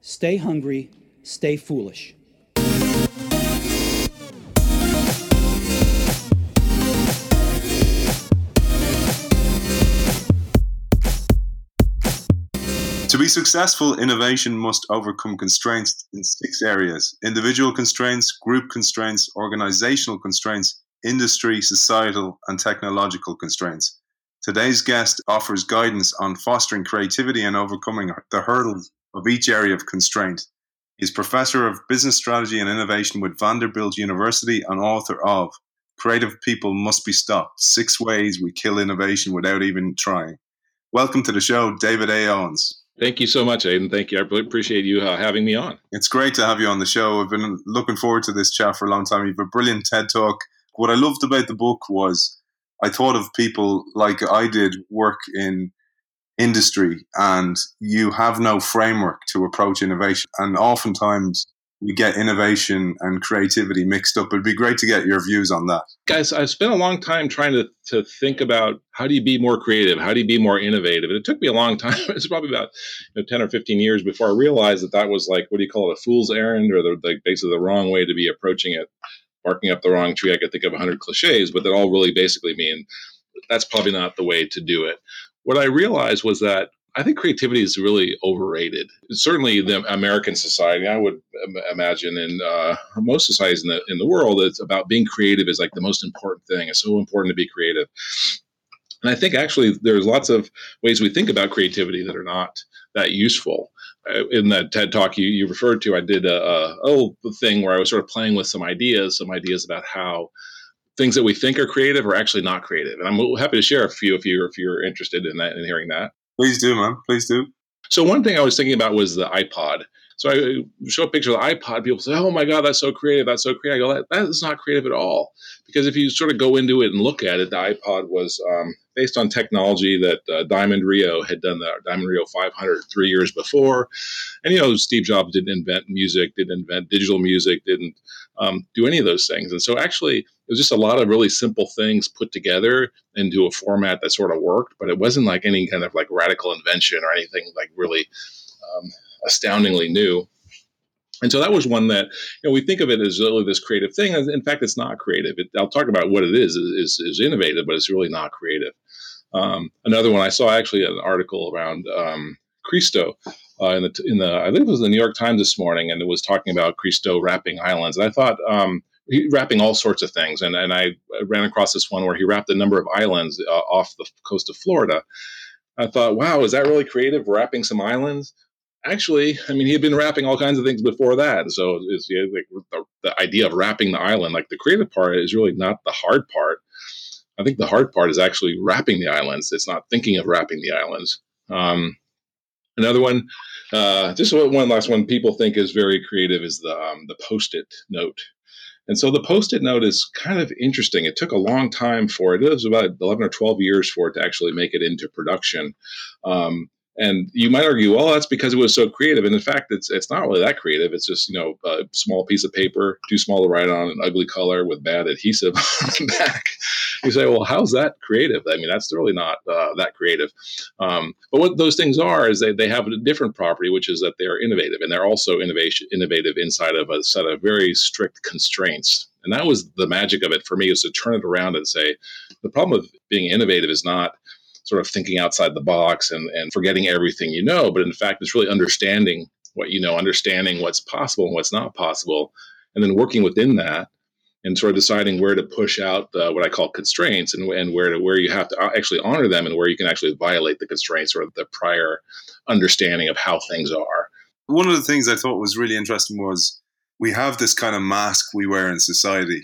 stay hungry, stay foolish. To be successful, innovation must overcome constraints in six areas individual constraints, group constraints, organizational constraints, industry, societal, and technological constraints. Today's guest offers guidance on fostering creativity and overcoming the hurdles of each area of constraint. He's professor of business strategy and innovation with Vanderbilt University and author of Creative People Must Be Stopped Six Ways We Kill Innovation Without Even Trying. Welcome to the show, David A. Owens. Thank you so much, Aidan. Thank you. I really appreciate you uh, having me on. It's great to have you on the show. I've been looking forward to this chat for a long time. You have a brilliant TED talk. What I loved about the book was I thought of people like I did work in industry and you have no framework to approach innovation. And oftentimes we get innovation and creativity mixed up. It'd be great to get your views on that. Guys, I've spent a long time trying to, to think about how do you be more creative? How do you be more innovative? And it took me a long time. It's probably about you know, 10 or 15 years before I realized that that was like, what do you call it, a fool's errand or the, the, basically the wrong way to be approaching it, barking up the wrong tree. I could think of 100 cliches, but that all really basically mean that's probably not the way to do it. What I realized was that I think creativity is really overrated. Certainly, the American society, I would imagine, in uh, most societies in the in the world, it's about being creative is like the most important thing. It's so important to be creative. And I think actually there's lots of ways we think about creativity that are not that useful. Uh, in that TED talk you, you referred to, I did a, a, a thing where I was sort of playing with some ideas, some ideas about how things that we think are creative are actually not creative. And I'm happy to share a few if you're if you're interested in that and hearing that. Please do, man. Please do. So one thing I was thinking about was the iPod. So I show a picture of the iPod. People say, "Oh my God, that's so creative! That's so creative." I go, "That, that is not creative at all." Because if you sort of go into it and look at it, the iPod was um, based on technology that uh, Diamond Rio had done the Diamond Rio 500 three years before. And you know, Steve Jobs didn't invent music, didn't invent digital music, didn't um, do any of those things. And so actually, was just a lot of really simple things put together into a format that sort of worked, but it wasn't like any kind of like radical invention or anything like really um, astoundingly new. And so that was one that you know we think of it as really this creative thing. In fact, it's not creative. It, I'll talk about what it is, is is innovative, but it's really not creative. Um, another one I saw actually an article around um, Christo uh, in the in the I think it was the New York Times this morning, and it was talking about Christo wrapping islands. And I thought um, wrapping all sorts of things, and and I ran across this one where he wrapped a number of islands uh, off the coast of Florida. I thought, wow, is that really creative? Wrapping some islands. Actually, I mean, he had been wrapping all kinds of things before that. So it's yeah, like the, the idea of wrapping the island, like the creative part, is really not the hard part. I think the hard part is actually wrapping the islands. It's not thinking of wrapping the islands. Um, another one, uh, just one last one. People think is very creative is the um, the post-it note. And so the post-it note is kind of interesting. It took a long time for it. It was about 11 or 12 years for it to actually make it into production. Um, and you might argue, well, that's because it was so creative. And in fact, it's it's not really that creative. It's just you know a small piece of paper, too small to write on, an ugly color with bad adhesive on the back. You say, well, how's that creative? I mean, that's really not uh, that creative. Um, but what those things are is they, they have a different property, which is that they are innovative, and they're also innovation innovative inside of a set of very strict constraints. And that was the magic of it for me, is to turn it around and say, the problem with being innovative is not sort of thinking outside the box and, and forgetting everything you know. But in fact, it's really understanding what you know, understanding what's possible and what's not possible, and then working within that and sort of deciding where to push out what I call constraints and, and where to where you have to actually honor them and where you can actually violate the constraints or the prior understanding of how things are. One of the things I thought was really interesting was we have this kind of mask we wear in society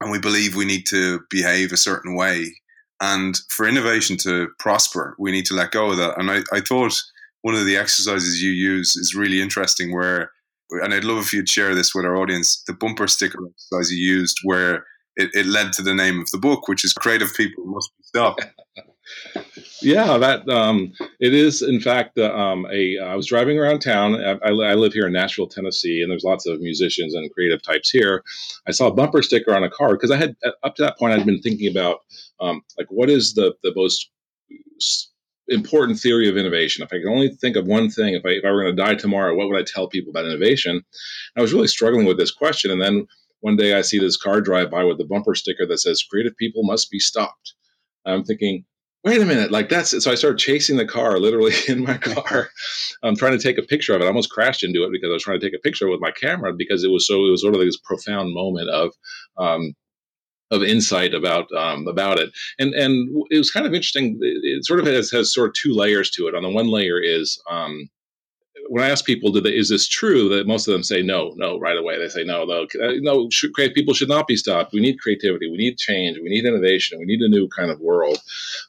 and we believe we need to behave a certain way and for innovation to prosper, we need to let go of that. And I, I thought one of the exercises you use is really interesting where, and I'd love if you'd share this with our audience, the bumper sticker exercise you used where it, it led to the name of the book, which is Creative People Must Be Stopped. yeah, that um, it is. In fact, uh, um, a I was driving around town. I, I, live here in Nashville, Tennessee, and there's lots of musicians and creative types here. I saw a bumper sticker on a car because I had up to that point I'd been thinking about um, like what is the the most important theory of innovation. If I could only think of one thing, if I, if I were going to die tomorrow, what would I tell people about innovation? I was really struggling with this question. And then one day I see this car drive by with a bumper sticker that says, Creative people must be stopped. I'm thinking, wait a minute, like that's. So I started chasing the car literally in my car. I'm trying to take a picture of it. I almost crashed into it because I was trying to take a picture with my camera because it was so, it was sort of like this profound moment of, um, of insight about um, about it, and and it was kind of interesting. It, it sort of has, has sort of two layers to it. On the one layer is um, when I ask people, they, is this true? That most of them say no, no, right away. They say no, no, uh, no. Should, people should not be stopped. We need creativity. We need change. We need innovation. We need a new kind of world.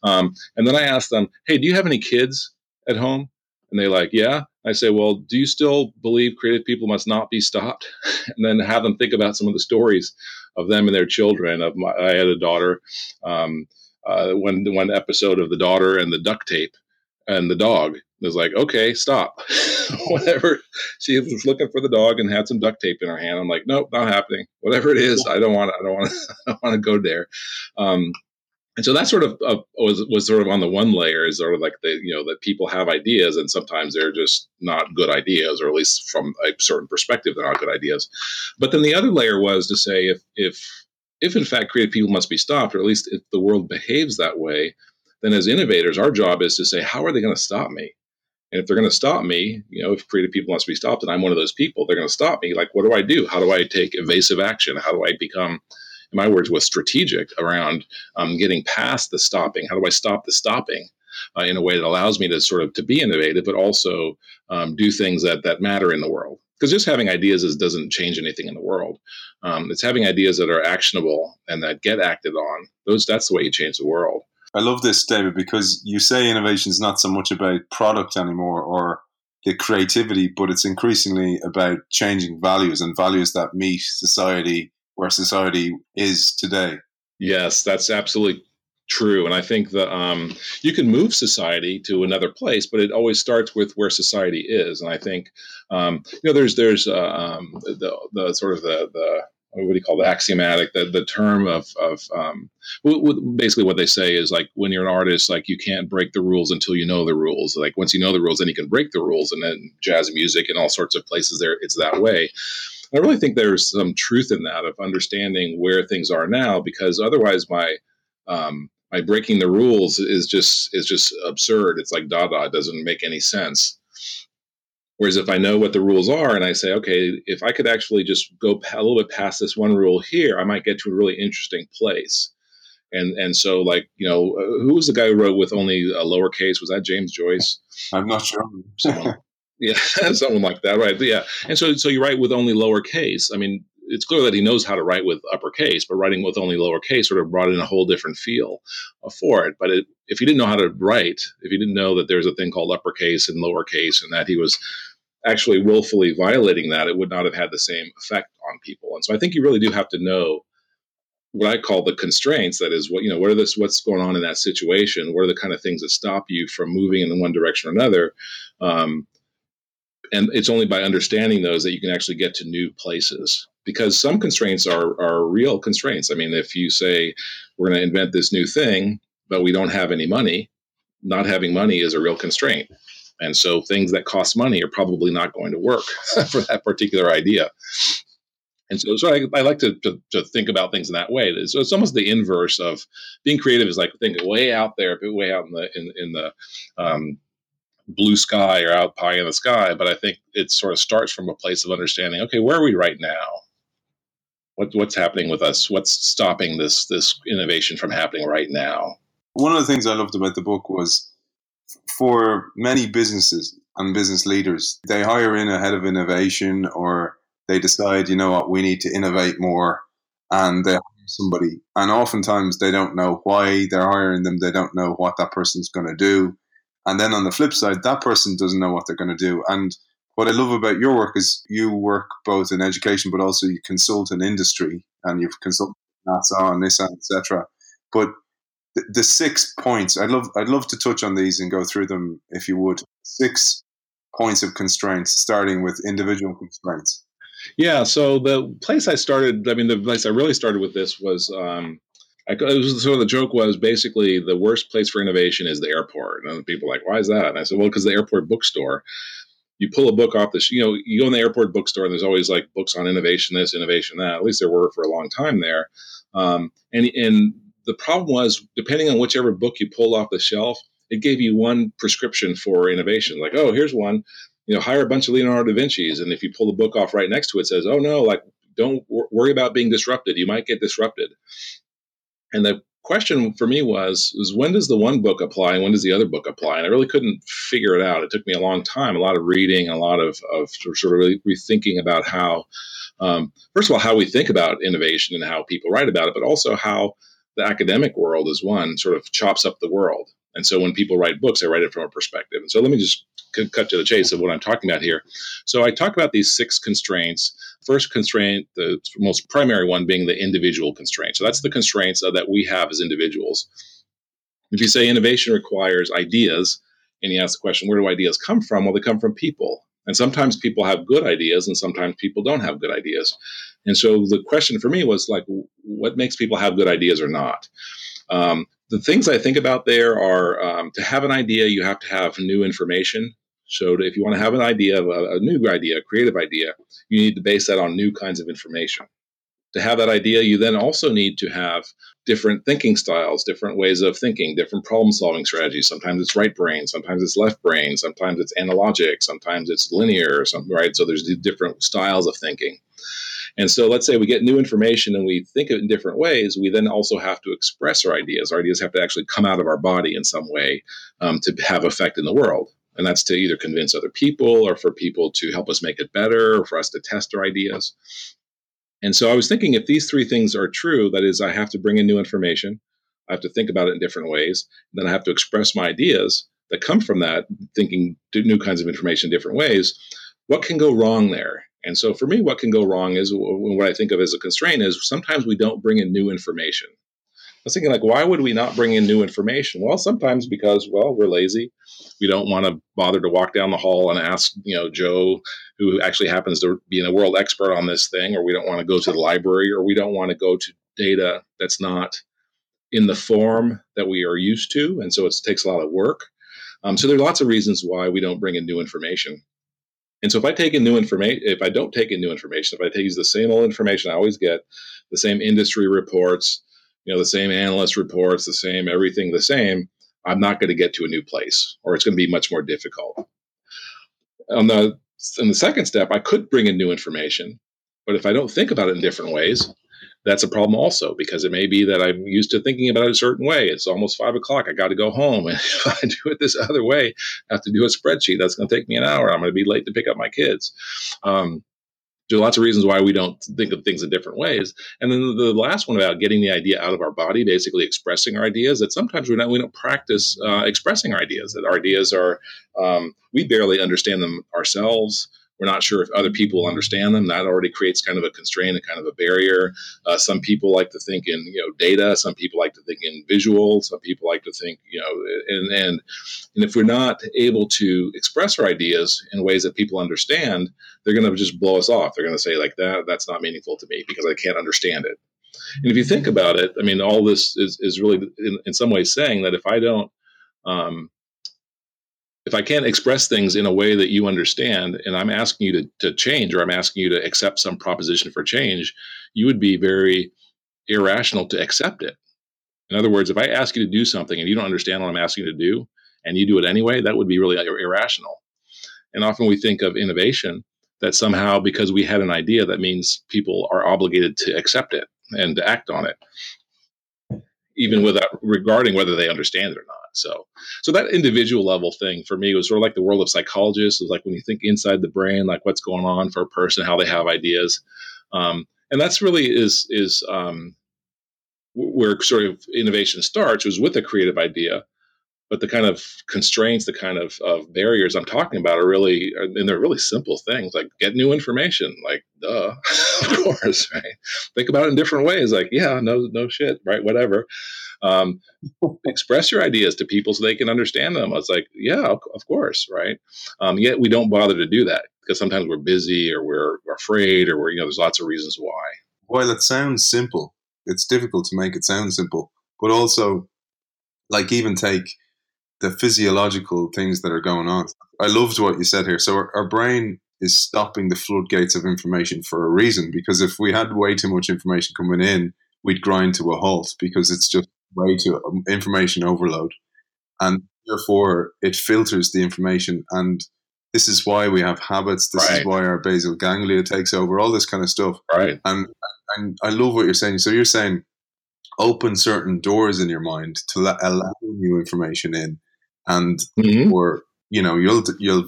Um, and then I ask them, hey, do you have any kids at home? And they're like, yeah. I say, well, do you still believe creative people must not be stopped? and then have them think about some of the stories of them and their children. Of my, I had a daughter. Um, uh, one one episode of the daughter and the duct tape and the dog was like, okay, stop. Whatever. She was looking for the dog and had some duct tape in her hand. I'm like, nope, not happening. Whatever it is, I don't want. I don't want. I don't want to go there. Um, and so that sort of uh, was was sort of on the one layer is sort of like the you know that people have ideas and sometimes they're just not good ideas or at least from a certain perspective they're not good ideas but then the other layer was to say if if if in fact creative people must be stopped or at least if the world behaves that way then as innovators, our job is to say, how are they going to stop me? And if they're going to stop me, you know, if creative people wants to be stopped, and I'm one of those people, they're going to stop me. Like, what do I do? How do I take evasive action? How do I become, in my words, was strategic around um, getting past the stopping? How do I stop the stopping? Uh, in a way that allows me to sort of to be innovative, but also um, do things that that matter in the world. Because just having ideas is, doesn't change anything in the world. Um, it's having ideas that are actionable and that get acted on. Those that's the way you change the world. I love this, David, because you say innovation is not so much about product anymore or the creativity, but it's increasingly about changing values and values that meet society where society is today. Yes, that's absolutely true. And I think that um, you can move society to another place, but it always starts with where society is. And I think, um, you know, there's there's uh, um, the the sort of the the what do you call the axiomatic the, the term of, of um, basically what they say is like when you're an artist like you can't break the rules until you know the rules. Like once you know the rules then you can break the rules and then jazz music and all sorts of places there it's that way. I really think there's some truth in that of understanding where things are now because otherwise my um, my breaking the rules is just is just absurd. It's like dada it doesn't make any sense Whereas if I know what the rules are and I say, okay, if I could actually just go a little bit past this one rule here, I might get to a really interesting place. And and so like you know, uh, who was the guy who wrote with only a lowercase? Was that James Joyce? I'm not sure. yeah, someone like that, right? Yeah. And so so you write with only lowercase. I mean, it's clear that he knows how to write with uppercase, but writing with only lowercase sort of brought in a whole different feel uh, for it. But it, if he didn't know how to write, if he didn't know that there's a thing called uppercase and lowercase, and that he was actually willfully violating that, it would not have had the same effect on people. And so I think you really do have to know what I call the constraints. That is, what you know, what are this, what's going on in that situation? What are the kind of things that stop you from moving in one direction or another? Um, and it's only by understanding those that you can actually get to new places. Because some constraints are are real constraints. I mean, if you say we're going to invent this new thing, but we don't have any money, not having money is a real constraint. And so things that cost money are probably not going to work for that particular idea. And so, so I, I like to, to, to, think about things in that way. So it's almost the inverse of being creative is like thinking way out there, way out in the in, in the um, blue sky or out pie in the sky. But I think it sort of starts from a place of understanding. Okay, where are we right now? What, what's happening with us? What's stopping this this innovation from happening right now? One of the things I loved about the book was for many businesses and business leaders, they hire in a head of innovation or they decide, you know what, we need to innovate more and they hire somebody. And oftentimes they don't know why they're hiring them, they don't know what that person's going to do. And then on the flip side, that person doesn't know what they're going to do. And what I love about your work is you work both in education, but also you consult in industry and you've consulted NASA and Nissan, etc. But the, the six points. I'd love I'd love to touch on these and go through them if you would. Six points of constraints, starting with individual constraints. Yeah. So the place I started, I mean, the place I really started with this was um, I, it was sort of the joke was basically the worst place for innovation is the airport. And people like, why is that? And I said, well, because the airport bookstore, you pull a book off the, you know, you go in the airport bookstore and there's always like books on innovation, this, innovation, that. At least there were for a long time there. Um, and, and the problem was, depending on whichever book you pulled off the shelf, it gave you one prescription for innovation. Like, oh, here's one, you know, hire a bunch of Leonardo da Vinci's. And if you pull the book off right next to it, it says, oh, no, like, don't worry about being disrupted. You might get disrupted. And the question for me was, was when does the one book apply and when does the other book apply? And I really couldn't figure it out. It took me a long time, a lot of reading, a lot of, of sort of really rethinking about how, um, first of all, how we think about innovation and how people write about it, but also how the academic world is one sort of chops up the world. And so when people write books, they write it from a perspective. And so let me just cut to the chase of what I'm talking about here. So I talk about these six constraints. First constraint, the most primary one being the individual constraint. So that's the constraints uh, that we have as individuals. If you say innovation requires ideas, and you ask the question, where do ideas come from? Well, they come from people. And sometimes people have good ideas, and sometimes people don't have good ideas. And so the question for me was like, what makes people have good ideas or not? Um, the things I think about there are um, to have an idea, you have to have new information. So if you want to have an idea, a, a new idea, a creative idea, you need to base that on new kinds of information. To have that idea, you then also need to have different thinking styles, different ways of thinking, different problem solving strategies. Sometimes it's right brain, sometimes it's left brain, sometimes it's analogic, sometimes it's linear, some, right? So there's different styles of thinking. And so let's say we get new information and we think of it in different ways, we then also have to express our ideas. Our ideas have to actually come out of our body in some way um, to have effect in the world. And that's to either convince other people or for people to help us make it better or for us to test our ideas. And so I was thinking if these three things are true, that is, I have to bring in new information, I have to think about it in different ways, then I have to express my ideas that come from that, thinking new kinds of information in different ways. What can go wrong there? And so for me, what can go wrong is what I think of as a constraint is sometimes we don't bring in new information. I was thinking, like, why would we not bring in new information? Well, sometimes because, well, we're lazy. We don't want to bother to walk down the hall and ask, you know, Joe, who actually happens to be a world expert on this thing, or we don't want to go to the library, or we don't want to go to data that's not in the form that we are used to. And so it takes a lot of work. Um, so there are lots of reasons why we don't bring in new information. And so if I take in new information, if I don't take in new information, if I take the same old information I always get, the same industry reports, you know, the same analyst reports, the same everything the same, I'm not going to get to a new place, or it's going to be much more difficult. On the in the second step, I could bring in new information, but if I don't think about it in different ways, that's a problem also because it may be that I'm used to thinking about it a certain way. It's almost five o'clock. I got to go home. And if I do it this other way, I have to do a spreadsheet. That's going to take me an hour. I'm going to be late to pick up my kids. Um, there are lots of reasons why we don't think of things in different ways. And then the last one about getting the idea out of our body, basically expressing our ideas, that sometimes we don't, we don't practice uh, expressing our ideas, that our ideas are, um, we barely understand them ourselves. We're not sure if other people understand them. That already creates kind of a constraint, and kind of a barrier. Uh, some people like to think in you know data. Some people like to think in visual. Some people like to think you know and and and if we're not able to express our ideas in ways that people understand, they're going to just blow us off. They're going to say like that that's not meaningful to me because I can't understand it. And if you think about it, I mean, all this is, is really in, in some ways saying that if I don't um, if I can't express things in a way that you understand, and I'm asking you to, to change, or I'm asking you to accept some proposition for change, you would be very irrational to accept it. In other words, if I ask you to do something and you don't understand what I'm asking you to do, and you do it anyway, that would be really irrational. And often we think of innovation that somehow because we had an idea, that means people are obligated to accept it and to act on it, even without regarding whether they understand it or not. So, so that individual level thing for me was sort of like the world of psychologists. It was like when you think inside the brain, like what's going on for a person, how they have ideas, um, and that's really is is um, where sort of innovation starts. Was with a creative idea, but the kind of constraints, the kind of, of barriers I'm talking about are really, and they're really simple things like get new information, like duh, of course, right? Think about it in different ways, like yeah, no, no shit, right? Whatever. Um, express your ideas to people so they can understand them. I was like, yeah, of course, right? Um, yet we don't bother to do that because sometimes we're busy or we're, we're afraid or we're, you know, there's lots of reasons why. While it sounds simple, it's difficult to make it sound simple, but also like even take the physiological things that are going on. I loved what you said here. So our, our brain is stopping the floodgates of information for a reason because if we had way too much information coming in, we'd grind to a halt because it's just way too um, information overload. And therefore, it filters the information. And this is why we have habits. This right. is why our basal ganglia takes over, all this kind of stuff. Right. And, and I love what you're saying. So you're saying open certain doors in your mind to let, allow new information in. And mm-hmm. or you know you'll you'll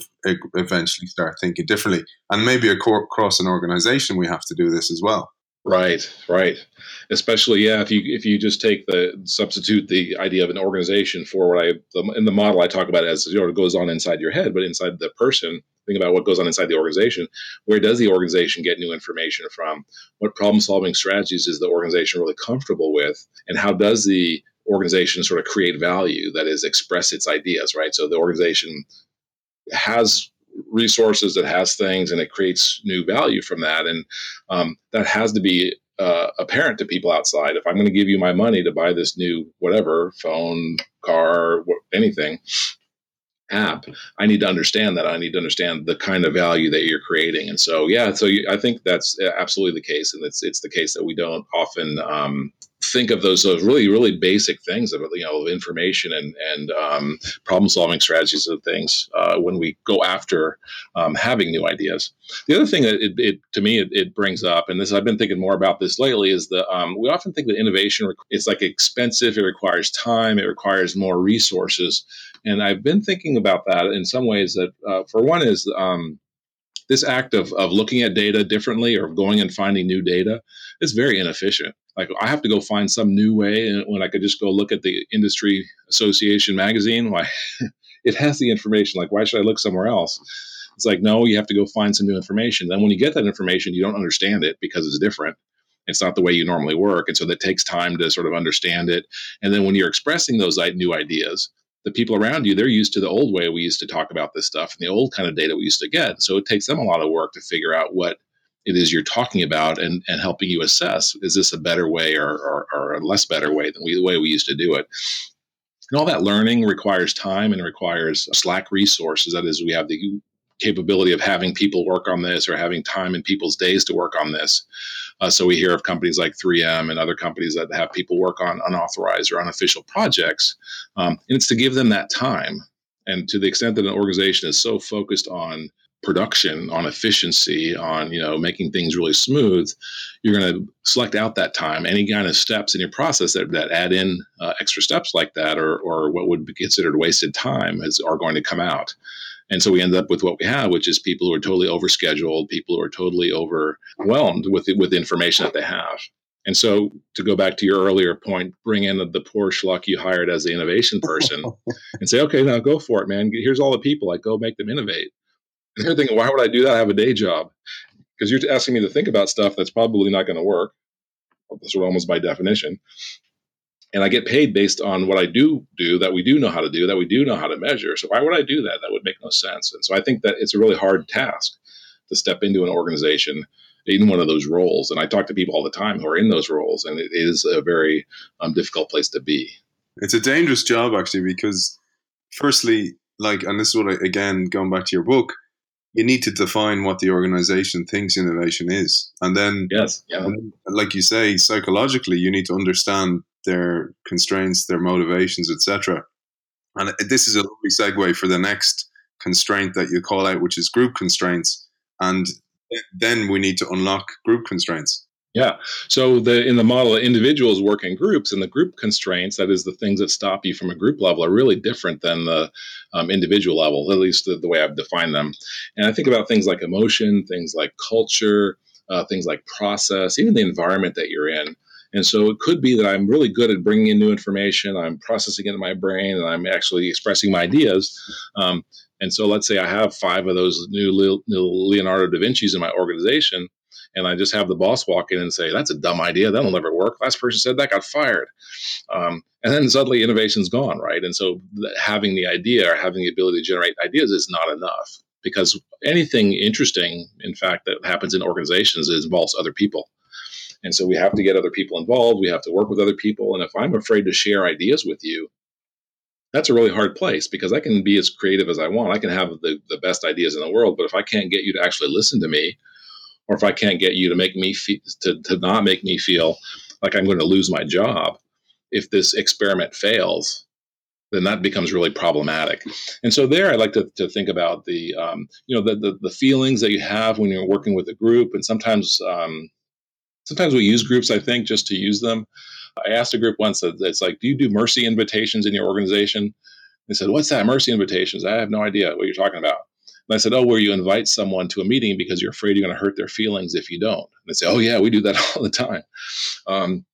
eventually start thinking differently and maybe across an organization we have to do this as well right right. Especially yeah if you if you just take the substitute the idea of an organization for what i in the model i talk about as you know it goes on inside your head but inside the person think about what goes on inside the organization where does the organization get new information from? What problem solving strategies is the organization really comfortable with? And how does the organization sort of create value that is express its ideas right? So the organization has resources it has things and it creates new value from that. And um, that has to be uh, apparent to people outside. If i'm going to give you my money to buy this new whatever phone car anything app i need to understand that. I need to understand the kind of value that you're creating. And so yeah so you, i think that's absolutely the case. And it's it's the case that we don't often um, think of those, really really basic things of you know information and and um, problem solving strategies and things uh, when we go after um, having new ideas. The other thing that it, it to me it, it, brings up, and this I've been thinking more about this lately, is that um, we often think that innovation it's like expensive, it requires time, it requires more resources, and I've been thinking about that in some ways. That uh, for one is um, this act of, of looking at data differently or going and finding new data is very inefficient. Like I have to go find some new way when I could just go look at the industry association magazine. Why it has the information. Like why should I look somewhere else? It's like no, you have to go find some new information. Then when you get that information, you don't understand it because it's different. It's not the way you normally work, and so that takes time to sort of understand it. And then when you're expressing those new ideas, the people around you, they're used to the old way we used to talk about this stuff and the old kind of data we used to get. So it takes them a lot of work to figure out what it is you're talking about and, and helping you assess is this a better way or, or, or a less better way than we, the way we used to do it. And all that learning requires time and requires slack resources. That is, we have the capability of having people work on this or having time in people's days to work on this. Uh, so we hear of companies like 3M and other companies that have people work on unauthorized or unofficial projects. Um, and it's to give them that time. And to the extent that an organization is so focused on production, on efficiency, on you know making things really smooth, you're going to select out that time. Any kind of steps in your process that, that add in uh, extra steps like that, or or what would be considered wasted time, is are going to come out. And so we end up with what we have, which is people who are totally overscheduled, people who are totally overwhelmed with with the information that they have. And so to go back to your earlier point, bring in the, the poor schluck you hired as the innovation person and say, okay, now go for it, man. Here's all the people. Like, go make them innovate. They're thinking, why would I do that? I have a day job. Because you're asking me to think about stuff that's probably not going to work, sort of almost by definition and I get paid based on what I do do that we do know how to do that we do know how to measure. So why would I do that? That would make no sense. And so I think that it's a really hard task to step into an organization in one of those roles. And I talk to people all the time who are in those roles, and it is a very um, difficult place to be. It's a dangerous job actually because, firstly, like, and this is what I, again going back to your book, you need to define what the organization thinks innovation is, and then yes, yeah. like you say, psychologically, you need to understand their constraints, their motivations, etc. And this is a lovely segue for the next constraint that you call out, which is group constraints. And then we need to unlock group constraints. Yeah. So the in the model, individuals work in groups, and the group constraints, that is the things that stop you from a group level, are really different than the um, individual level, at least the, the, way I've defined them. And I think about things like emotion, things like culture, uh, things like process, even the environment that you're in. And so it could be that I'm really good at bringing in new information, I'm processing it in my brain, and I'm actually expressing my ideas. Um, and so let's say I have five of those new Leonardo da Vinci's in my organization, and I just have the boss walk in and say, "That's a dumb idea. That'll never work." Last person said that got fired, um, and then suddenly innovation's gone, right? And so having the idea or having the ability to generate ideas is not enough because anything interesting, in fact, that happens in organizations involves other people. And so we have to get other people involved. We have to work with other people. And if I'm afraid to share ideas with you, that's a really hard place because I can be as creative as I want. I can have the, the best ideas in the world, but if I can't get you to actually listen to me, or if I can't get you to make me feel, to, to not make me feel like I'm going to lose my job if this experiment fails, then that becomes really problematic. And so there, I like to, to think about the, um, you know, the, the, the, feelings that you have when you're working with a group. And sometimes, um, sometimes we use groups, I think, just to use them. I asked a group once that it's like, do you do mercy invitations in your organization? They said, what's that? Mercy invitations. I have no idea what you're talking about. And I said, oh, where you invite someone to a meeting because you're afraid you're going to hurt their feelings if you don't. And they say, oh, yeah, we do that all the time. Um,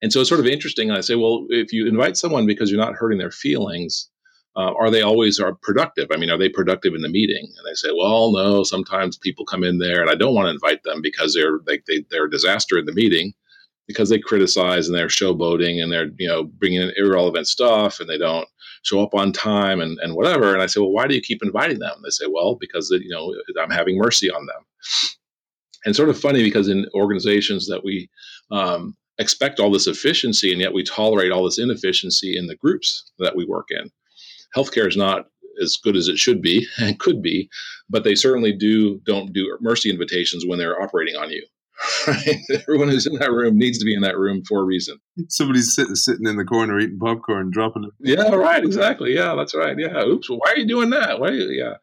and so it's sort of interesting. And I say, well, if you invite someone because you're not hurting their feelings, uh, are they always are productive? I mean, are they productive in the meeting? And they say, well, no. Sometimes people come in there, and I don't want to invite them because they're they, they, they're a disaster in the meeting because they criticize and they're showboating and they're you know bringing in irrelevant stuff and they don't show up on time and, and whatever. And i say well why do you keep inviting them? They say well because you know i'm having mercy on them. And sort of funny because in organizations that we um, expect all this efficiency and yet we tolerate all this inefficiency in the groups that we work in healthcare is not as good as it should be and could be but they certainly do don't do mercy invitations when they're operating on you Right? Everyone who's in that room needs to be in that room for a reason. Somebody's sitting sitting in the corner eating popcorn, dropping it. Yeah, right. Exactly. Yeah, that's right. Yeah. Oops. Why are you doing that? Why? You, yeah.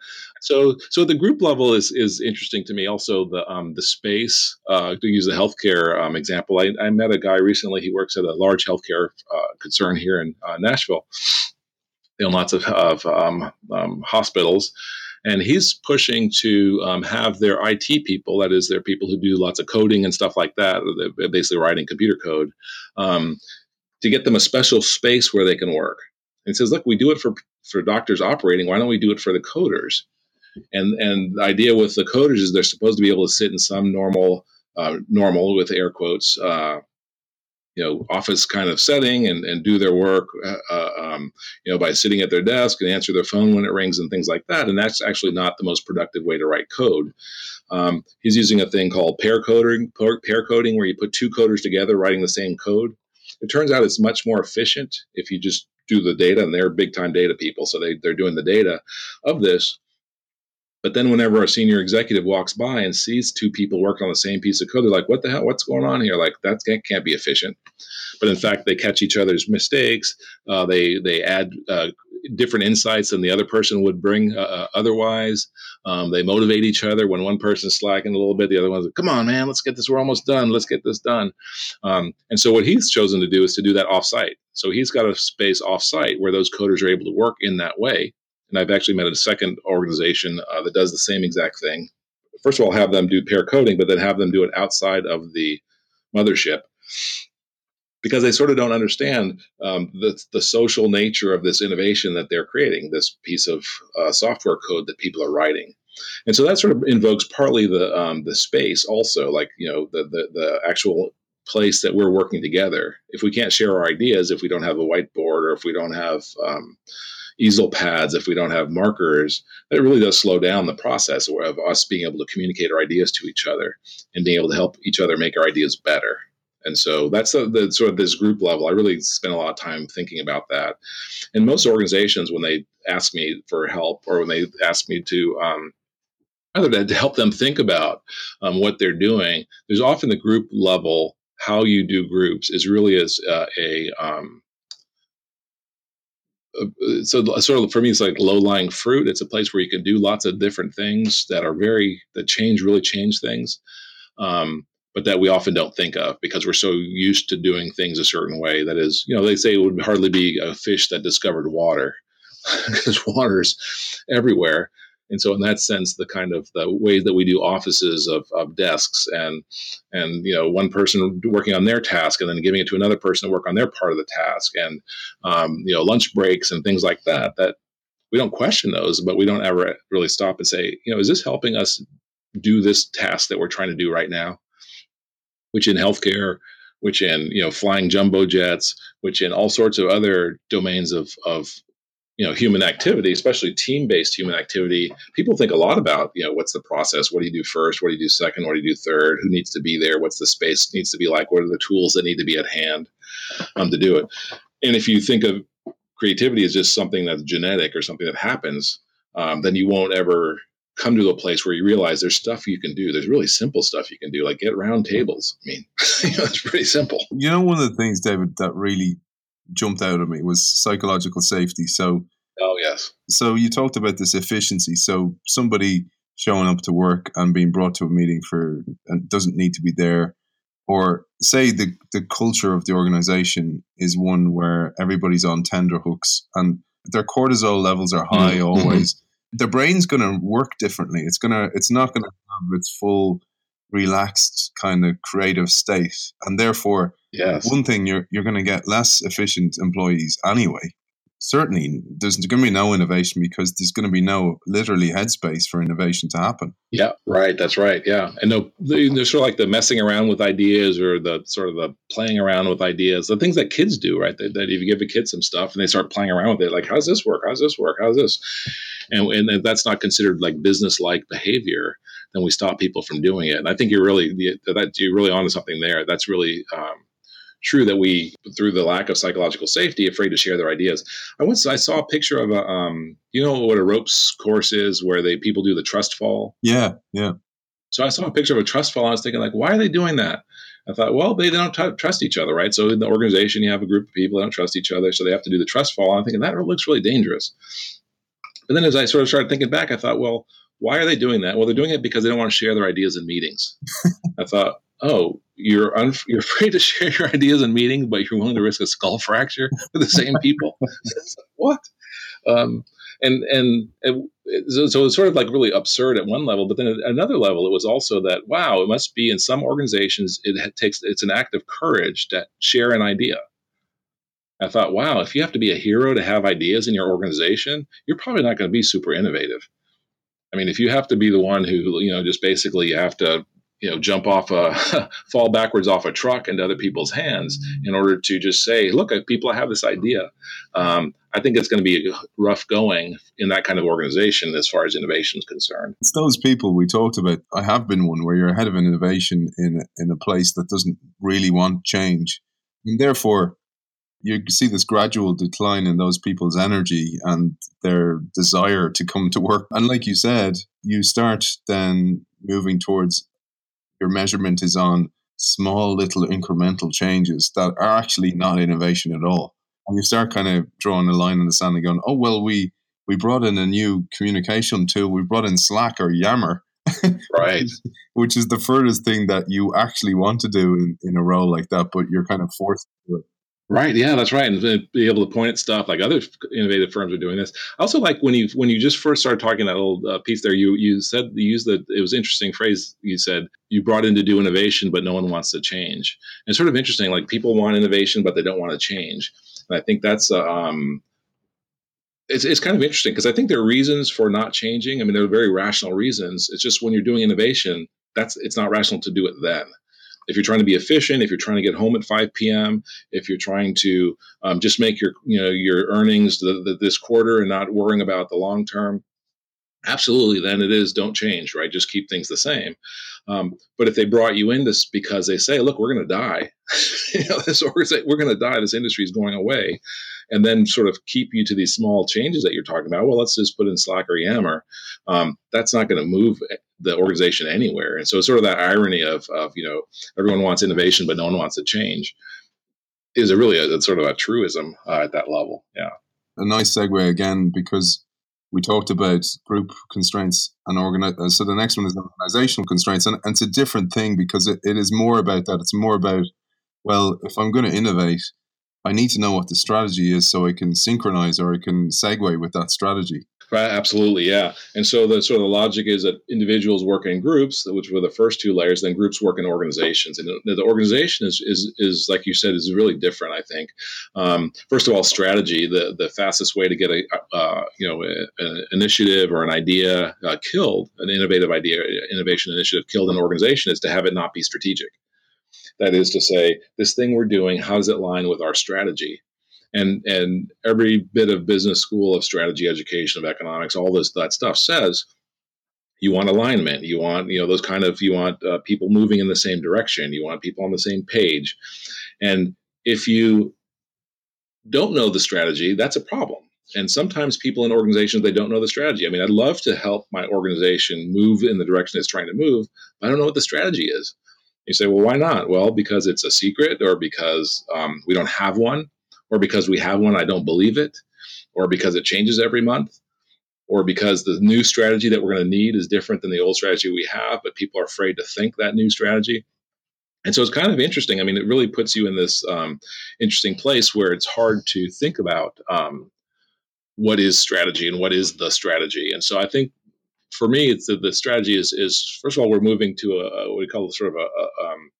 So, so the group level is is interesting to me. Also, the um, the space. Uh, to use the healthcare um, example, I, I met a guy recently. He works at a large healthcare uh, concern here in uh, Nashville. They own lots of, of um, um hospitals and he's pushing to um, have their IT people, that is, their people who do lots of coding and stuff like that, basically writing computer code, um, to get them a special space where they can work. And he says, look, we do it for for doctors operating. Why don't we do it for the coders? And and the idea with the coders is they're supposed to be able to sit in some normal, uh, normal with air quotes, uh, you know office kind of setting and, and do their work uh, uh, um, you know by sitting at their desk and answer their phone when it rings and things like that. And that's actually not the most productive way to write code. Um, he's using a thing called pair coding pair coding where you put two coders together writing the same code. It turns out it's much more efficient if you just do the data and they're big time data people so they, they're doing the data of this but then whenever a senior executive walks by and sees two people working on the same piece of code, they're like, what the hell? What's going on here? Like that can't be efficient. But in fact, they catch each other's mistakes. Uh, they, they add uh, different insights than the other person would bring uh, uh, otherwise. Um, they motivate each other when one person's slacking a little bit. The other one's like, come on, man, let's get this. We're almost done. Let's get this done. Um, and so what he's chosen to do is to do that offsite. So he's got a space offsite where those coders are able to work in that way and I've actually met a second organization uh, that does the same exact thing. First of all, have them do pair coding, but then have them do it outside of the mothership because they sort of don't understand um, the, the social nature of this innovation that they're creating, this piece of uh, software code that people are writing. And so that sort of invokes partly the um, the space also, like you know the, the the actual place that we're working together. If we can't share our ideas, if we don't have a whiteboard, or if we don't have um, easel pads, if we don't have markers, that really does slow down the process of us being able to communicate our ideas to each other and being able to help each other make our ideas better. And so that's the, the, sort of this group level. I really spend a lot of time thinking about that. And most organizations, when they ask me for help or when they ask me to um, either to help them think about um, what they're doing, there's often the group level. How you do groups is really as uh, a um, so sort of for me it's like low lying fruit. It's a place where you can do lots of different things that are very that change really change things um, but that we often don't think of because we're so used to doing things a certain way that is you know they say it would hardly be a fish that discovered water because water's everywhere and so in that sense the kind of the way that we do offices of, of desks and and you know one person working on their task and then giving it to another person to work on their part of the task and um, you know lunch breaks and things like that that we don't question those but we don't ever really stop and say you know is this helping us do this task that we're trying to do right now? Which in healthcare which in you know flying jumbo jets which in all sorts of other domains of of you know human activity especially team-based human activity people think a lot about you know what's the process? What do you do first? What do you do second? What do you do third? Who needs to be there? What's the space needs to be like? What are the tools that need to be at hand um, to do it? And if you think of creativity as just something that's genetic or something that happens um, then you won't ever come to a place where you realize there's stuff you can do. There's really simple stuff you can do, like get round tables. I mean, you know, it's pretty simple. You know, one of the things, David, that really jumped out at me was psychological safety. So, oh yes. So you talked about this efficiency. So somebody showing up to work and being brought to a meeting for and doesn't need to be there, or say the the culture of the organization is one where everybody's on tender hooks and their cortisol levels are high mm-hmm. always. Their brain's going to work differently. It's gonna. It's not going to have its full relaxed kind of creative state. And therefore yes. one thing you're you're going to get less efficient employees anyway. Certainly there's going to be no innovation because there's going to be no literally headspace for innovation to happen. Yeah right that's right yeah. And no there's sort of like the messing around with ideas or the sort of the playing around with ideas the things that kids do right? That, that if you give a kid some stuff and they start playing around with it like how's this work? How's this work? How's this? And, and that's not considered like business like behavior then we stop people from doing it. And I think you're really that you're really onto something there. That's really um, true that we, through the lack of psychological safety, afraid to share their ideas. I once I saw a picture of a, um, you know, what a ropes course is, where they people do the trust fall. Yeah, yeah. So I saw a picture of a trust fall. And I was thinking, like, why are they doing that? I thought, well, they don't t- trust each other, right? So in the organization, you have a group of people that don't trust each other, so they have to do the trust fall. I'm thinking that looks really dangerous. But then as I sort of started thinking back, I thought, well, why are they doing that? Well, they're doing it because they don't want to share their ideas in meetings. I thought, oh, you're you're afraid to share your ideas in meetings, but you're willing to risk a skull fracture with the same people. what? Um, and and it, so, so it's sort of like really absurd at one level, but then at another level, it was also that wow, it must be in some organizations it takes it's an act of courage to share an idea. I thought, wow, if you have to be a hero to have ideas in your organization, you're probably not going to be super innovative. I mean, if you have to be the one who, you know, just basically you have to, you know, jump off a, fall backwards off a truck into other people's hands in order to just say, look, people I have this idea. Um, I think it's going to be rough going in that kind of organization as far as innovation is concerned. It's those people we talked about. I have been one where you're ahead of an innovation in in a place that doesn't really want change, and therefore you see this gradual decline in those people's energy and their desire to come to work. And like you said, you start then moving towards your measurement is on small little incremental changes that are actually not innovation at all. And you start kind of drawing a line in the sand and going, oh, well, we, we brought in a new communication tool. We brought in Slack or Yammer. right. Which is the furthest thing that you actually want to do in, in a role like that, but you're kind of forced to do it. Right. Yeah, that's right. And be able to point at stuff like other innovative firms are doing this. I also like when you when you just first started talking that little uh, piece there. You you said you used the it was interesting phrase. You said you brought in to do innovation, but no one wants to change. And it's sort of interesting. Like people want innovation, but they don't want to change. And I think that's uh, um, it's, it's kind of interesting because I think there are reasons for not changing. I mean, there are very rational reasons. It's just when you're doing innovation, that's it's not rational to do it then if you're trying to be efficient, if you're trying to get home at 5 p.m., if you're trying to um, just make your you know your earnings the, the, this quarter and not worrying about the long term, absolutely, then it is don't change, right? Just keep things the same. Um, but if they brought you in this because they say, look, we're going to die, you know, this we're going to die, this industry is going away, and then sort of keep you to these small changes that you're talking about. Well, let's just put in Slack or Yammer. Um, that's not going to move the organization anywhere. And so it's sort of that irony of, of you know, everyone wants innovation, but no one wants to change is a really a, sort of a truism uh, at that level. Yeah. A nice segue again, because we talked about group constraints and organize. Uh, so the next one is organizational constraints. And, and it's a different thing because it, it is more about that. It's more about, well, if I'm going to innovate, I need to know what the strategy is so I can synchronize or I can segue with that strategy. Right, absolutely, yeah. And so the sort of the logic is that individuals work in groups, which were the first two layers. Then groups work in organizations, and the, the organization is, is is like you said is really different. I think. Um, first of all, strategy. The the fastest way to get a uh, you know an initiative or an idea uh, killed, an innovative idea, innovation initiative killed in an organization is to have it not be strategic. That is to say, this thing we're doing, how does it line with our strategy? And and every bit of business school of strategy education of economics all this that stuff says you want alignment. You want you know those kind of you want uh, people moving in the same direction. You want people on the same page. And if you don't know the strategy that's a problem. And sometimes people in organizations they don't know the strategy. I mean i'd love to help my organization move in the direction it's trying to move but i don't know what the strategy is. You say well why not? Well because it's a secret or because um, we don't have one or because we have one, I don't believe it, or because it changes every month, or because the new strategy that we're going to need is different than the old strategy we have, but people are afraid to think that new strategy. And so it's kind of interesting. I mean, it really puts you in this um, interesting place where it's hard to think about um, what is strategy and what is the strategy. And so I think for me, it's the, the strategy is is first of all we're moving to a, what we call sort of a, a um,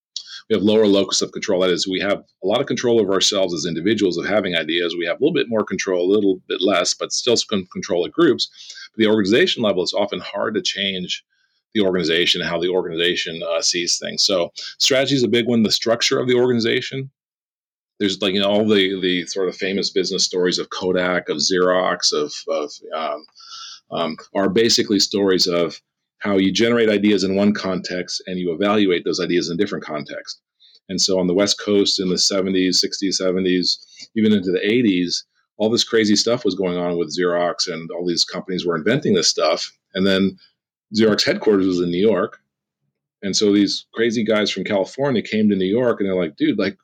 we have lower locus of control. That is, we have a lot of control over ourselves as individuals of having ideas. We have a little bit more control, a little bit less, but still some control of groups. But the organization level is often hard to change the organization, and how the organization uh, sees things. So strategy is a big one. The structure of the organization. There's like you know all the the sort of famous business stories of Kodak, of Xerox, of of um, um, are basically stories of how you generate ideas in one context and you evaluate those ideas in a different context. And so on the West Coast in the 70s, 60s, 70s, even into the 80s, all this crazy stuff was going on with Xerox and all these companies were inventing this stuff. And then Xerox headquarters was in New York. And so these crazy guys from California came to New York and they're like, dude, like,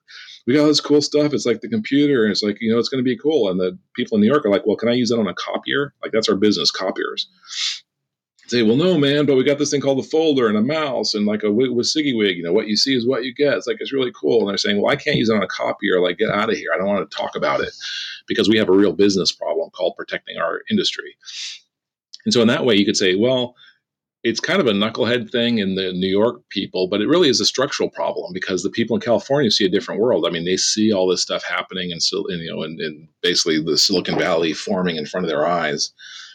we got all this cool stuff. It's like the computer, and it's like, you know, it's going to be cool. And the people in New York are like, well, can I use that on a copier? Like, that's our business, copiers say, well, no, man, but we got this thing called the folder and a mouse and like a wig with WYSIWYG. You know, what you see is what you get. It's like it's really cool. And they're saying, well, I can't use it on a copier. Like, get out of here. I don't want to talk about it because we have a real business problem called protecting our industry. And so, in that way, you could say, well, it's kind of a knucklehead thing in the New York people, but it really is a structural problem because the people in California see a different world. I mean, they see all this stuff happening, and you know, and basically the Silicon Valley forming in front of their eyes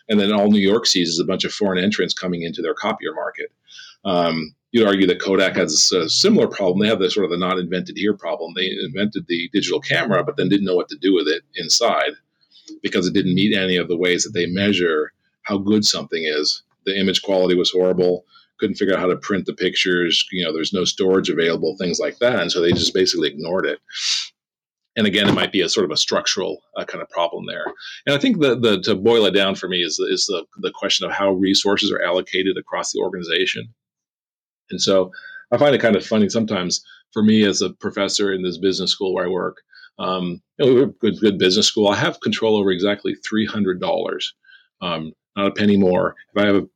and then all New York sees is a bunch of foreign entrants coming into their copier market. Um, you'd argue that Kodak has a similar problem. They have the sort of the not invented here problem. They invented the digital camera, but then didn't know what to do with it inside because it didn't meet any of the ways that they measure how good something is. The image quality was horrible. Couldn't figure out how to print the pictures. You know, there's no storage available, things like that, and so they just basically ignored it and again, it might be a sort of a structural uh, kind of problem there. And I think the, the to boil it down for me is is the the question of how resources are allocated across the organization. And so I find it kind of funny sometimes for me as a professor in this business school where I work. Um, you know, we're a good, good business school. I have control over exactly three hundred dollars, um, not a penny more. If I have a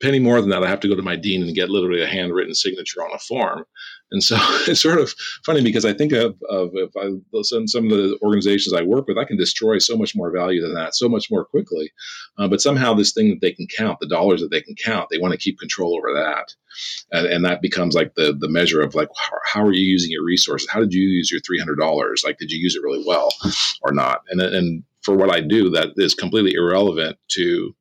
penny more than that, I have to go to my dean and get literally a handwritten signature on a form. And so it's sort of funny because I think of, of if I some, some of the organizations I work with, I can destroy so much more value than that, so much more quickly. Uh, but somehow this thing that they can count, the dollars that they can count, they want to keep control over that. And, and that becomes like the, the measure of like, how, how are you using your resources? How did you use your $300? Like, did you use it really well or not? And, and for what I do, that is completely irrelevant to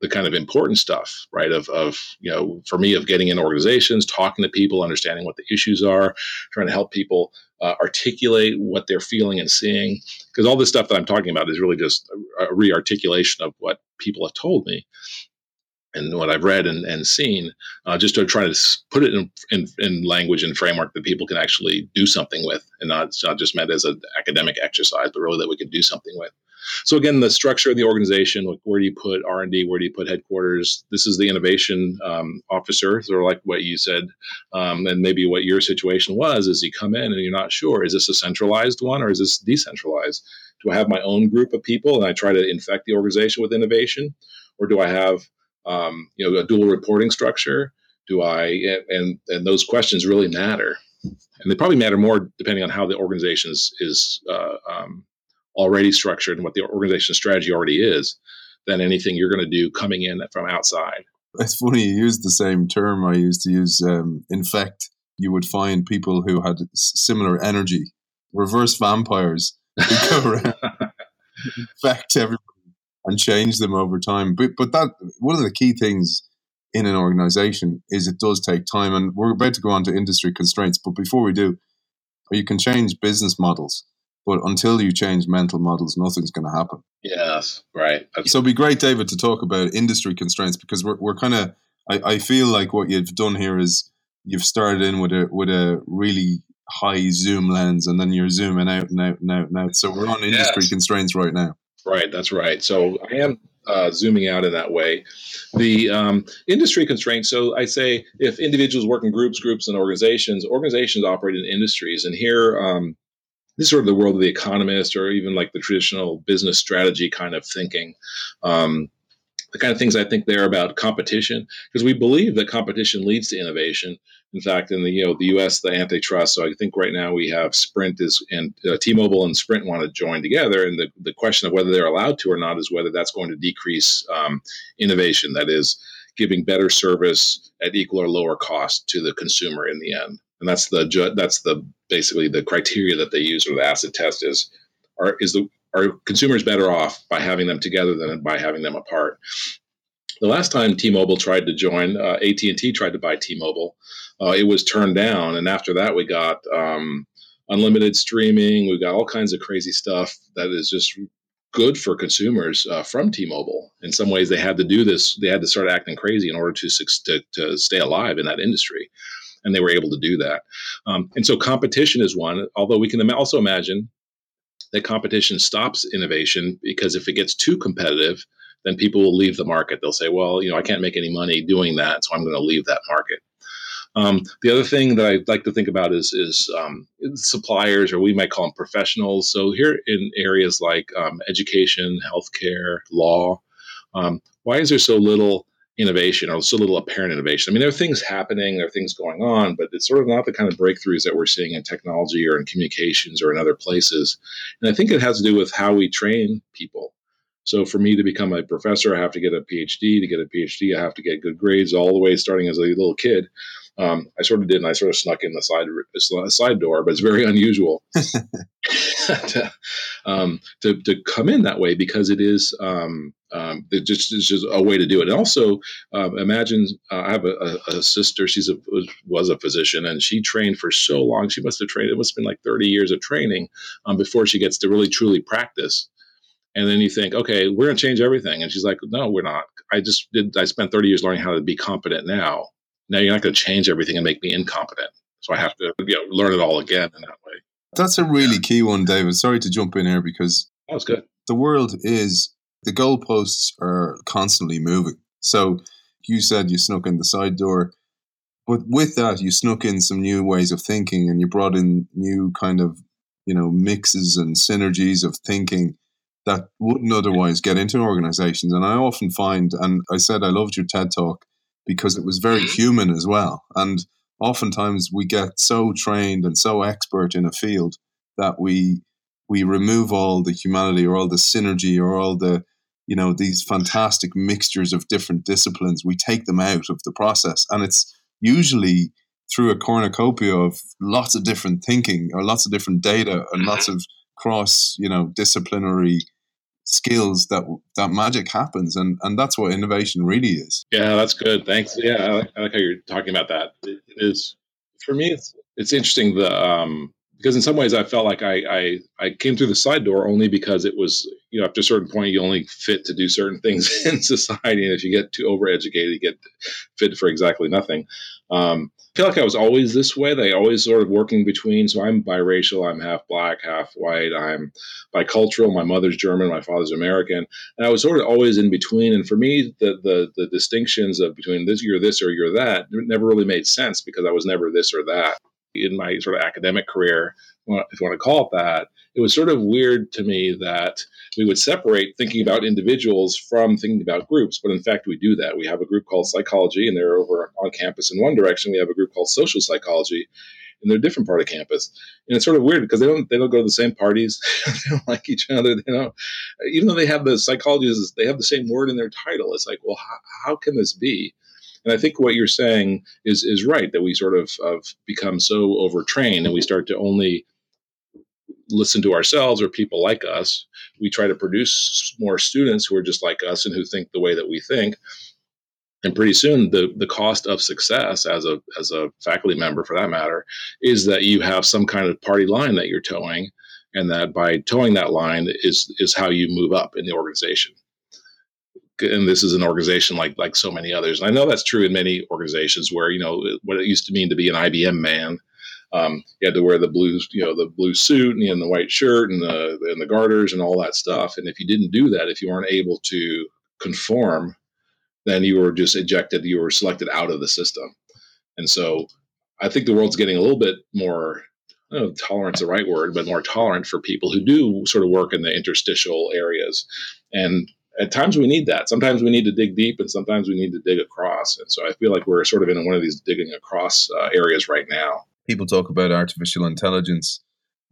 the kind of important stuff, right? Of, of, you know, for me, of getting in organizations, talking to people, understanding what the issues are, trying to help people uh, articulate what they're feeling and seeing. Because all this stuff that I'm talking about is really just a, a re articulation of what people have told me and what I've read and, and seen, uh, just to try to put it in, in, in, language and framework that people can actually do something with, and not, it's not just meant as an academic exercise, but really that we can do something with. So again, the structure of the organization, like where do you put R and D, where do you put headquarters? This is the innovation um, officer, sort of like what you said, um, and maybe what your situation was. Is you come in and you're not sure, is this a centralized one or is this decentralized? Do I have my own group of people and I try to infect the organization with innovation, or do I have um, you know a dual reporting structure? Do I and and those questions really matter, and they probably matter more depending on how the organization is, is uh, um, already structured and what the organization strategy already is than anything you're going to do coming in from outside. It's funny you use the same term I used to use. Um, infect. You would find people who had similar energy, reverse vampires, who go around infect everybody and change them over time. But but that one of the key things in an organization is it does take time, and we're about to go on to industry constraints. But before we do, you can change business models But until you change mental models, nothing's going to happen. Yes, right. So it'd be great, David, to talk about industry constraints because we're, we're kind of, I, I feel like what you've done here is you've started in with a with a really high zoom lens and then you're zooming out and out and out and out. So we're on industry yes. constraints right now. Right, that's right. So I am uh, zooming out in that way. The um, industry constraints. So I say if individuals work in groups, groups, and organizations, organizations operate in industries, and here. Um, this is sort of the world of the economist, or even like the traditional business strategy kind of thinking. Um, the kind of things I think there about competition, because we believe that competition leads to innovation. In fact, in the you know the U.S. the antitrust. So I think right now we have Sprint is and uh, T-Mobile and Sprint want to join together, and the the question of whether they're allowed to or not is whether that's going to decrease um, innovation. That is giving better service at equal or lower cost to the consumer in the end. And that's the that's the basically the criteria that they use or the acid test is are is the are consumers better off by having them together than by having them apart? The last time T-Mobile tried to join, uh, AT&T tried to buy T-Mobile. Uh, it was turned down, and after that, we got um, unlimited streaming. We've got all kinds of crazy stuff that is just good for consumers uh, from T-Mobile. In some ways, they had to do this. They had to start acting crazy in order to to, to stay alive in that industry, and they were able to do that. Um, and so, competition is one. Although we can also imagine that competition stops innovation because if it gets too competitive, then people will leave the market. They'll say, well, you know, I can't make any money doing that, so I'm going to leave that market. Um, the other thing that I like to think about is is um, suppliers, or we might call them professionals. So here in areas like um, education, healthcare, law, um, why is there so little innovation or so little apparent innovation. I mean, there are things happening, there are things going on, but it's sort of not the kind of breakthroughs that we're seeing in technology or in communications or in other places. And I think it has to do with how we train people. So for me to become a professor, I have to get a PhD. To get a PhD, I have to get good grades all the way starting as a little kid. Um, I sort of did, and I sort of snuck in the side side door, but it's very unusual to, um, to, to come in that way because it is um, um, it just is just a way to do it. And also, um, imagine uh, I have a, a, sister. She's a was a physician, and she trained for so long. She must have trained. It must have been like thirty years of training um, before she gets to really truly practice. And then you think, okay, we're going to change everything. And she's like, no, we're not. I just did. I spent thirty years learning how to be competent now now you're not going to change everything and make me incompetent. So I have to you know, learn it all again in that way. That's a really key one, David. Sorry to jump in here because that was good. The world is the goalposts are constantly moving. So you said you snuck in the side door, but with that you snuck in some new ways of thinking and you brought in new kind of you know mixes and synergies of thinking that wouldn't otherwise get into organizations. And I often find, and I said I loved your TED talk because it was very mm-hmm. human as well. And oftentimes we get so trained and so expert in a field that we we remove all the humanity or all the synergy or all the you know these fantastic mixtures of different disciplines we take them out of the process and it's usually through a cornucopia of lots of different thinking or lots of different data and lots mm-hmm. of cross you know disciplinary skills that that magic happens and and that's what innovation really is. Yeah that's good. Thanks. Yeah i like, I like how you're talking about that. It is for me it's it's interesting the um because in some ways I felt like I, I, I came through the side door only because it was you know after a certain point you only fit to do certain things in society and if you get too overeducated you get fit for exactly nothing. Um, feel like I was always this way. They always sort of working between. So I'm biracial. I'm half black, half white. I'm bicultural. My mother's German. My father's American. And I was sort of always in between. And for me, the the, the distinctions of between this you're this or you're that never really made sense because I was never this or that in my sort of academic career, if you want to call it that, it was sort of weird to me that we would separate thinking about individuals from thinking about groups. But in fact, we do that. We have a group called psychology, and they're over on campus in one direction. We have a group called social psychology, and they're a different part of campus. And it's sort of weird because they don't they don't go to the same parties. they don't like each other. They don't, even though they have the psychologists, they have the same word in their title. It's like, well, how, how can this be? And I think what you're saying is is right that we sort of, of become so overtrained and we start to only listen to ourselves or people like us. We try to produce more students who are just like us and who think the way that we think. And pretty soon, the, the cost of success as a as a faculty member, for that matter, is that you have some kind of party line that you're toeing, and that by toeing that line is is how you move up in the organization and this is an organization like like so many others. And I know that's true in many organizations where you know what it used to mean to be an IBM man. Um, you had to wear the blue, you know, the blue suit and the white shirt and the and the garters and all that stuff. And if you didn't do that, if you weren't able to conform, then you were just ejected. You were selected out of the system. And so, I think the world's getting a little bit more. Know, tolerance the right word, but more tolerant for people who do sort of work in the interstitial areas. And at times we need that. Sometimes we need to dig deep, and sometimes we need to dig across. And so I feel like we're sort of in one of these digging across uh, areas right now. People talk about artificial intelligence,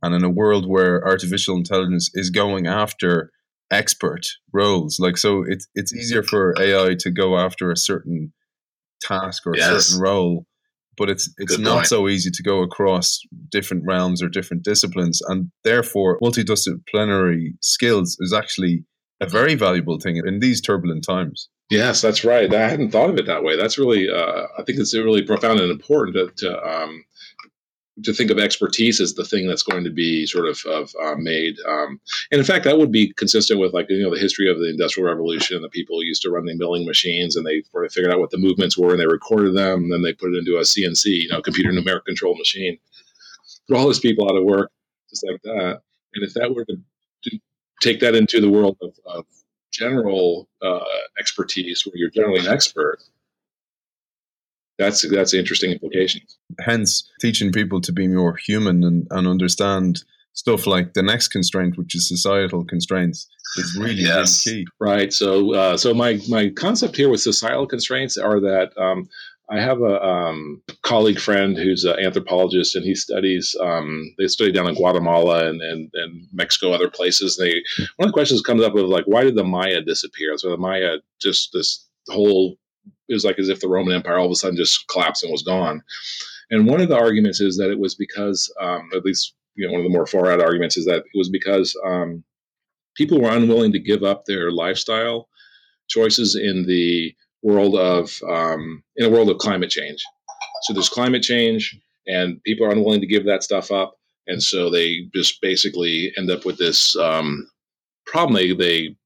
and in a world where artificial intelligence is going after expert roles, like so, it's it's easier for AI to go after a certain task or a yes. certain role. But it's it's Good not point. so easy to go across different realms or different disciplines, and therefore multidisciplinary skills is actually a very valuable thing in these turbulent times. Yes, that's right. I hadn't thought of it that way. That's really, uh, I think it's really profound and important to to, um, to, think of expertise as the thing that's going to be sort of, of uh, made. Um, and in fact, that would be consistent with like you know the history of the Industrial Revolution. The people used to run the milling machines, and they figured out what the movements were, and they recorded them, and then they put it into a CNC, you know, computer numeric control machine. Put all those people out of work, just like that. And if that were to take that into the world of, of general uh, expertise, where you're generally an expert, that's that's interesting implications. Hence, teaching people to be more human and, and understand stuff like the next constraint, which is societal constraints, is really, yes. really key. Right. So, uh, so my my concept here with societal constraints are that um, I have a um, colleague friend who's an anthropologist, and he studies. Um, they study down in Guatemala and, and, and Mexico, other places. They one of the questions comes up of like, why did the Maya disappear? So the Maya just this whole it was like as if the Roman Empire all of a sudden just collapsed and was gone. And one of the arguments is that it was because, um, at least you know, one of the more far out arguments is that it was because um, people were unwilling to give up their lifestyle choices in the world of um, in a world of climate change. So there's climate change, and people are unwilling to give that stuff up, and so they just basically end up with this um, problem. They, they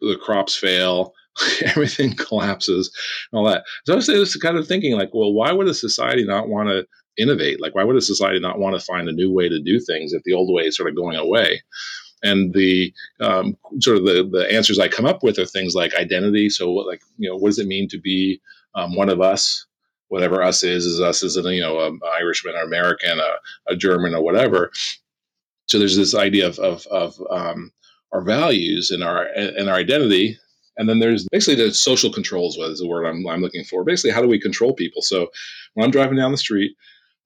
the crops fail, everything collapses, and all that. So I was kind of thinking, like, well, why would a society not want to innovate? Like, why would a society not want to find a new way to do things if the old way is sort of going away? And the um, sort of the, the answers I come up with are things like identity. So, what, like you know, what does it mean to be um, one of us? Whatever us is, is us as a you know an Irishman, or American, a, a, German, or whatever. So there's this idea of of, of um, our values and our and our identity. And then there's basically the social controls, what is the word I'm, I'm looking for. Basically, how do we control people? So when I'm driving down the street,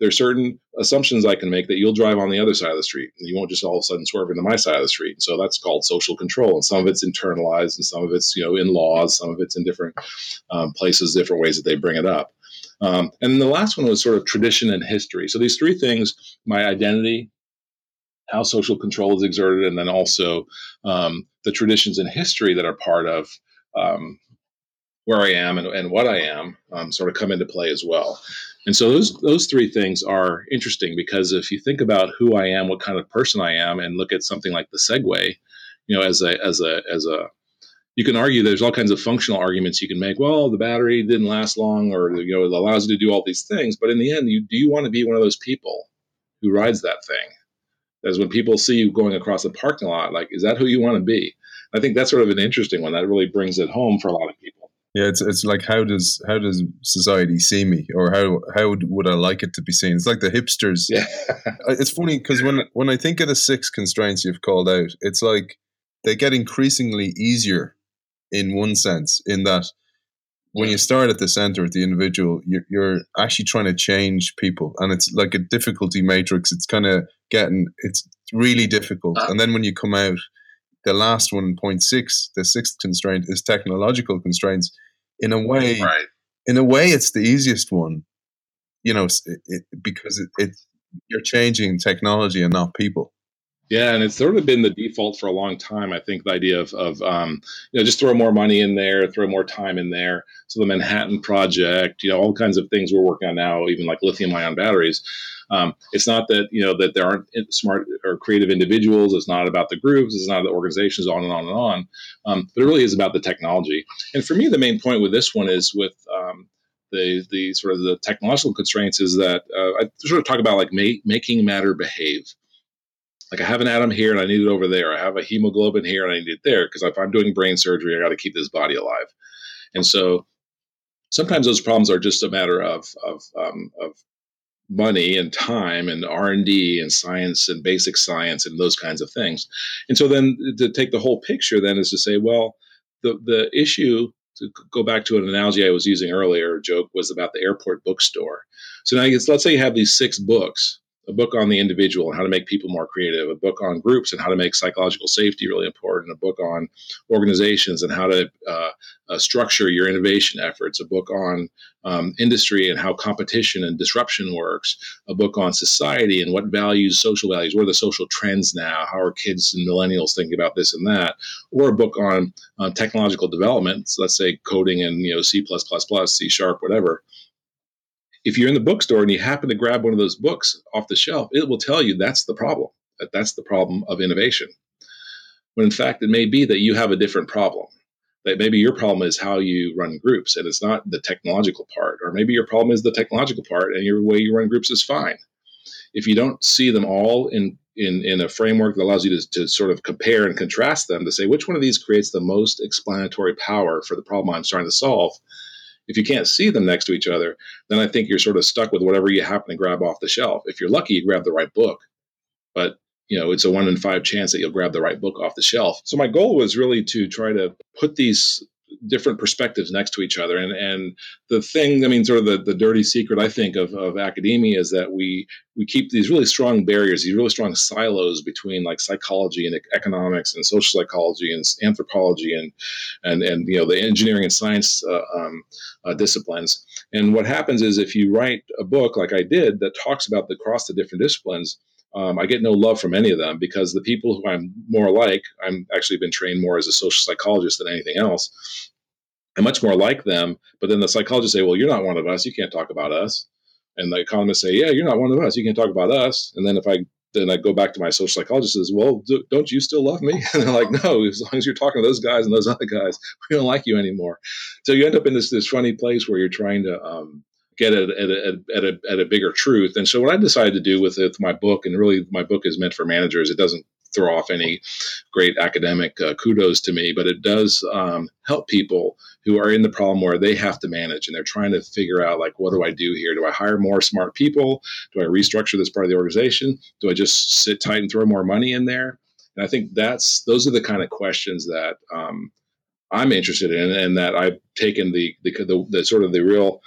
there's certain assumptions I can make that you'll drive on the other side of the street. And you won't just all of a sudden swerve into my side of the street. So that's called social control. And some of it's internalized and some of it's, you know, in laws, some of it's in different um, places, different ways that they bring it up. Um, and the last one was sort of tradition and history. So these three things, my identity, how social control is exerted, and then also um, the traditions and history that are part of um, where I am and, and what I am um, sort of come into play as well. And so those those three things are interesting because if you think about who I am, what kind of person I am, and look at something like the Segway, you know, as a as a as a you can argue there's all kinds of functional arguments you can make. Well, the battery didn't last long, or you know, it allows you to do all these things. But in the end, you do you want to be one of those people who rides that thing? As when people see you going across a parking lot, like, is that who you want to be? I think that's sort of an interesting one that really brings it home for a lot of people. Yeah, it's it's like how does how does society see me, or how how would I like it to be seen? It's like the hipsters. Yeah, it's funny because when when I think of the six constraints you've called out, it's like they get increasingly easier in one sense, in that when you start at the center of the individual, you're, you're actually trying to change people, and it's like a difficulty matrix. It's kind of getting it's really difficult, ah. and then when you come out the last one, point six, the sixth constraint is technological constraints. In a way, right. in a way, it's the easiest one, you know, it, it, because it, it, you're changing technology and not people. Yeah, and it's sort of been the default for a long time. I think the idea of, of um, you know, just throw more money in there, throw more time in there. So the Manhattan Project, you know, all kinds of things we're working on now, even like lithium ion batteries. Um, it's not that you know that there aren't smart or creative individuals. It's not about the groups. It's not the organizations. On and on and on. Um, but it really is about the technology. And for me, the main point with this one is with um, the the sort of the technological constraints is that uh, I sort of talk about like ma- making matter behave. Like I have an atom here and I need it over there. I have a hemoglobin here and I need it there because if I'm doing brain surgery, I got to keep this body alive. And so sometimes those problems are just a matter of of, um, of money and time and r&d and science and basic science and those kinds of things and so then to take the whole picture then is to say well the, the issue to go back to an analogy I was using earlier, joke was about the airport bookstore. So now let's say you have these six books a book on the individual and how to make people more creative, a book on groups and how to make psychological safety really important, a book on organizations and how to uh, uh, structure your innovation efforts, a book on um, industry and how competition and disruption works, a book on society and what values, social values, what are the social trends now, how are kids and millennials thinking about this and that, or a book on uh, technological development, so let's say coding and you know C++, C sharp, whatever if you're in the bookstore and you happen to grab one of those books off the shelf, it will tell you that's the problem. That that's the problem of innovation. When in fact, it may be that you have a different problem. That maybe your problem is how you run groups and it's not the technological part, or maybe your problem is the technological part and your way you run groups is fine. If you don't see them all in in, in a framework that allows you to, to sort of compare and contrast them to say which one of these creates the most explanatory power for the problem I'm trying to solve, if you can't see them next to each other, then I think you're sort of stuck with whatever you happen to grab off the shelf. If you're lucky, you grab the right book, but you know it's a one in five chance that you'll grab the right book off the shelf. So my goal was really to try to put these different perspectives next to each other. And and the thing, I mean, sort of the, the dirty secret I think of, of academia is that we we keep these really strong barriers, these really strong silos between like psychology and economics and social psychology and anthropology and and and you know the engineering and science uh, um, uh, disciplines. And what happens is if you write a book like I did that talks about the cross the different disciplines, um, I get no love from any of them because the people who I'm more like, I'm actually been trained more as a social psychologist than anything else. I'm much more like them. But then the psychologists say, well, you're not one of us. You can't talk about us. And the economists say, yeah, you're not one of us. You can't talk about us. And then if I then I go back to my social psychologist says, well, do, don't you still love me? And they're like, no, as long as you're talking to those guys and those other guys, we don't like you anymore. So you end up in this, this funny place where you're trying to um, get at, at, at, at, a, at a bigger truth. And so what I decided to do with, it, with my book, and really my book is meant for managers. It doesn't throw off any great academic uh, kudos to me, but it does um, help people who are in the problem where they have to manage and they're trying to figure out like, what do I do here? Do I hire more smart people? Do I restructure this part of the organization? Do I just sit tight and throw more money in there? And I think that's those are the kind of questions that um, I'm interested in, and that I've taken the, the the, the sort of the real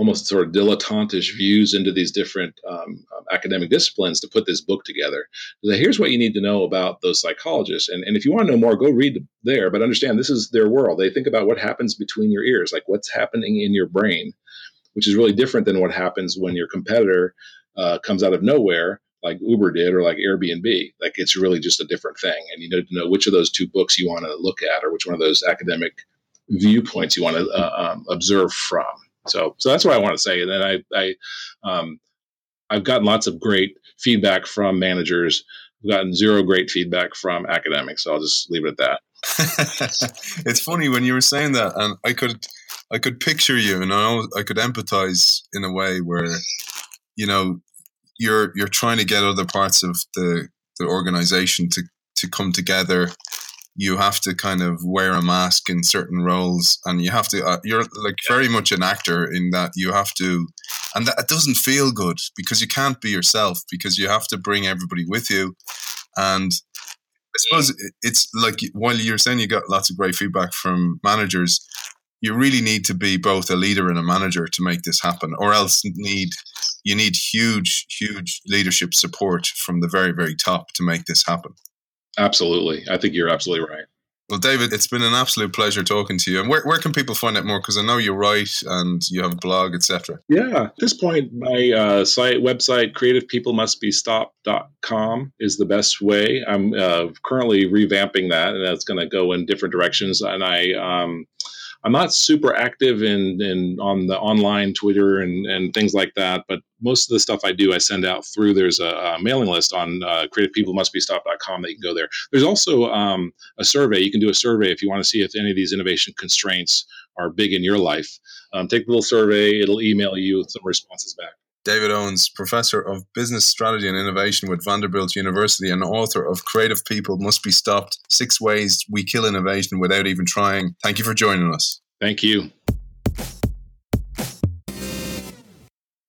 almost sort of dilettantish views into these different um, um, academic disciplines to put this book together. So here's what you need to know about those psychologists. And, and if you want to know more, go read there, but understand this is their world. They think about what happens between your ears, like what's happening in your brain, which is really different than what happens when your competitor uh, comes out of nowhere like Uber did or like Airbnb. Like it's really just a different thing. And you need to know which of those two books you want to look at or which one of those academic viewpoints you want to uh, um, observe from. So, so that's what I want to say. And then I, I, um, I've gotten lots of great feedback from managers. I've gotten zero great feedback from academics. So I'll just leave it at that. it's funny when you were saying that, and I could, I could picture you, and I, I could empathize in a way where, you know, you're you're trying to get other parts of the the organization to to come together you have to kind of wear a mask in certain roles and you have to uh, you're like very much an actor in that you have to and that it doesn't feel good because you can't be yourself because you have to bring everybody with you and i suppose it's like while you're saying you got lots of great feedback from managers you really need to be both a leader and a manager to make this happen or else need you need huge huge leadership support from the very very top to make this happen Absolutely. I think you're absolutely right. Well, David, it's been an absolute pleasure talking to you. And where, where can people find out more? Because I know you write and you have a blog, etc. Yeah. At this point, my uh, site website, creativepeoplemustbestopped.com, is the best way. I'm uh, currently revamping that, and that's going to go in different directions. And I, um, I'm not super active in, in on the online Twitter and, and things like that, but most of the stuff I do, I send out through. There's a, a mailing list on uh, creativepeoplemustbestopped.com that you can go there. There's also um, a survey. You can do a survey if you want to see if any of these innovation constraints are big in your life. Um, take the little survey. It'll email you some responses back. David Owens, Professor of Business Strategy and Innovation with Vanderbilt University and author of Creative People Must Be Stopped Six Ways We Kill Innovation Without Even Trying. Thank you for joining us. Thank you.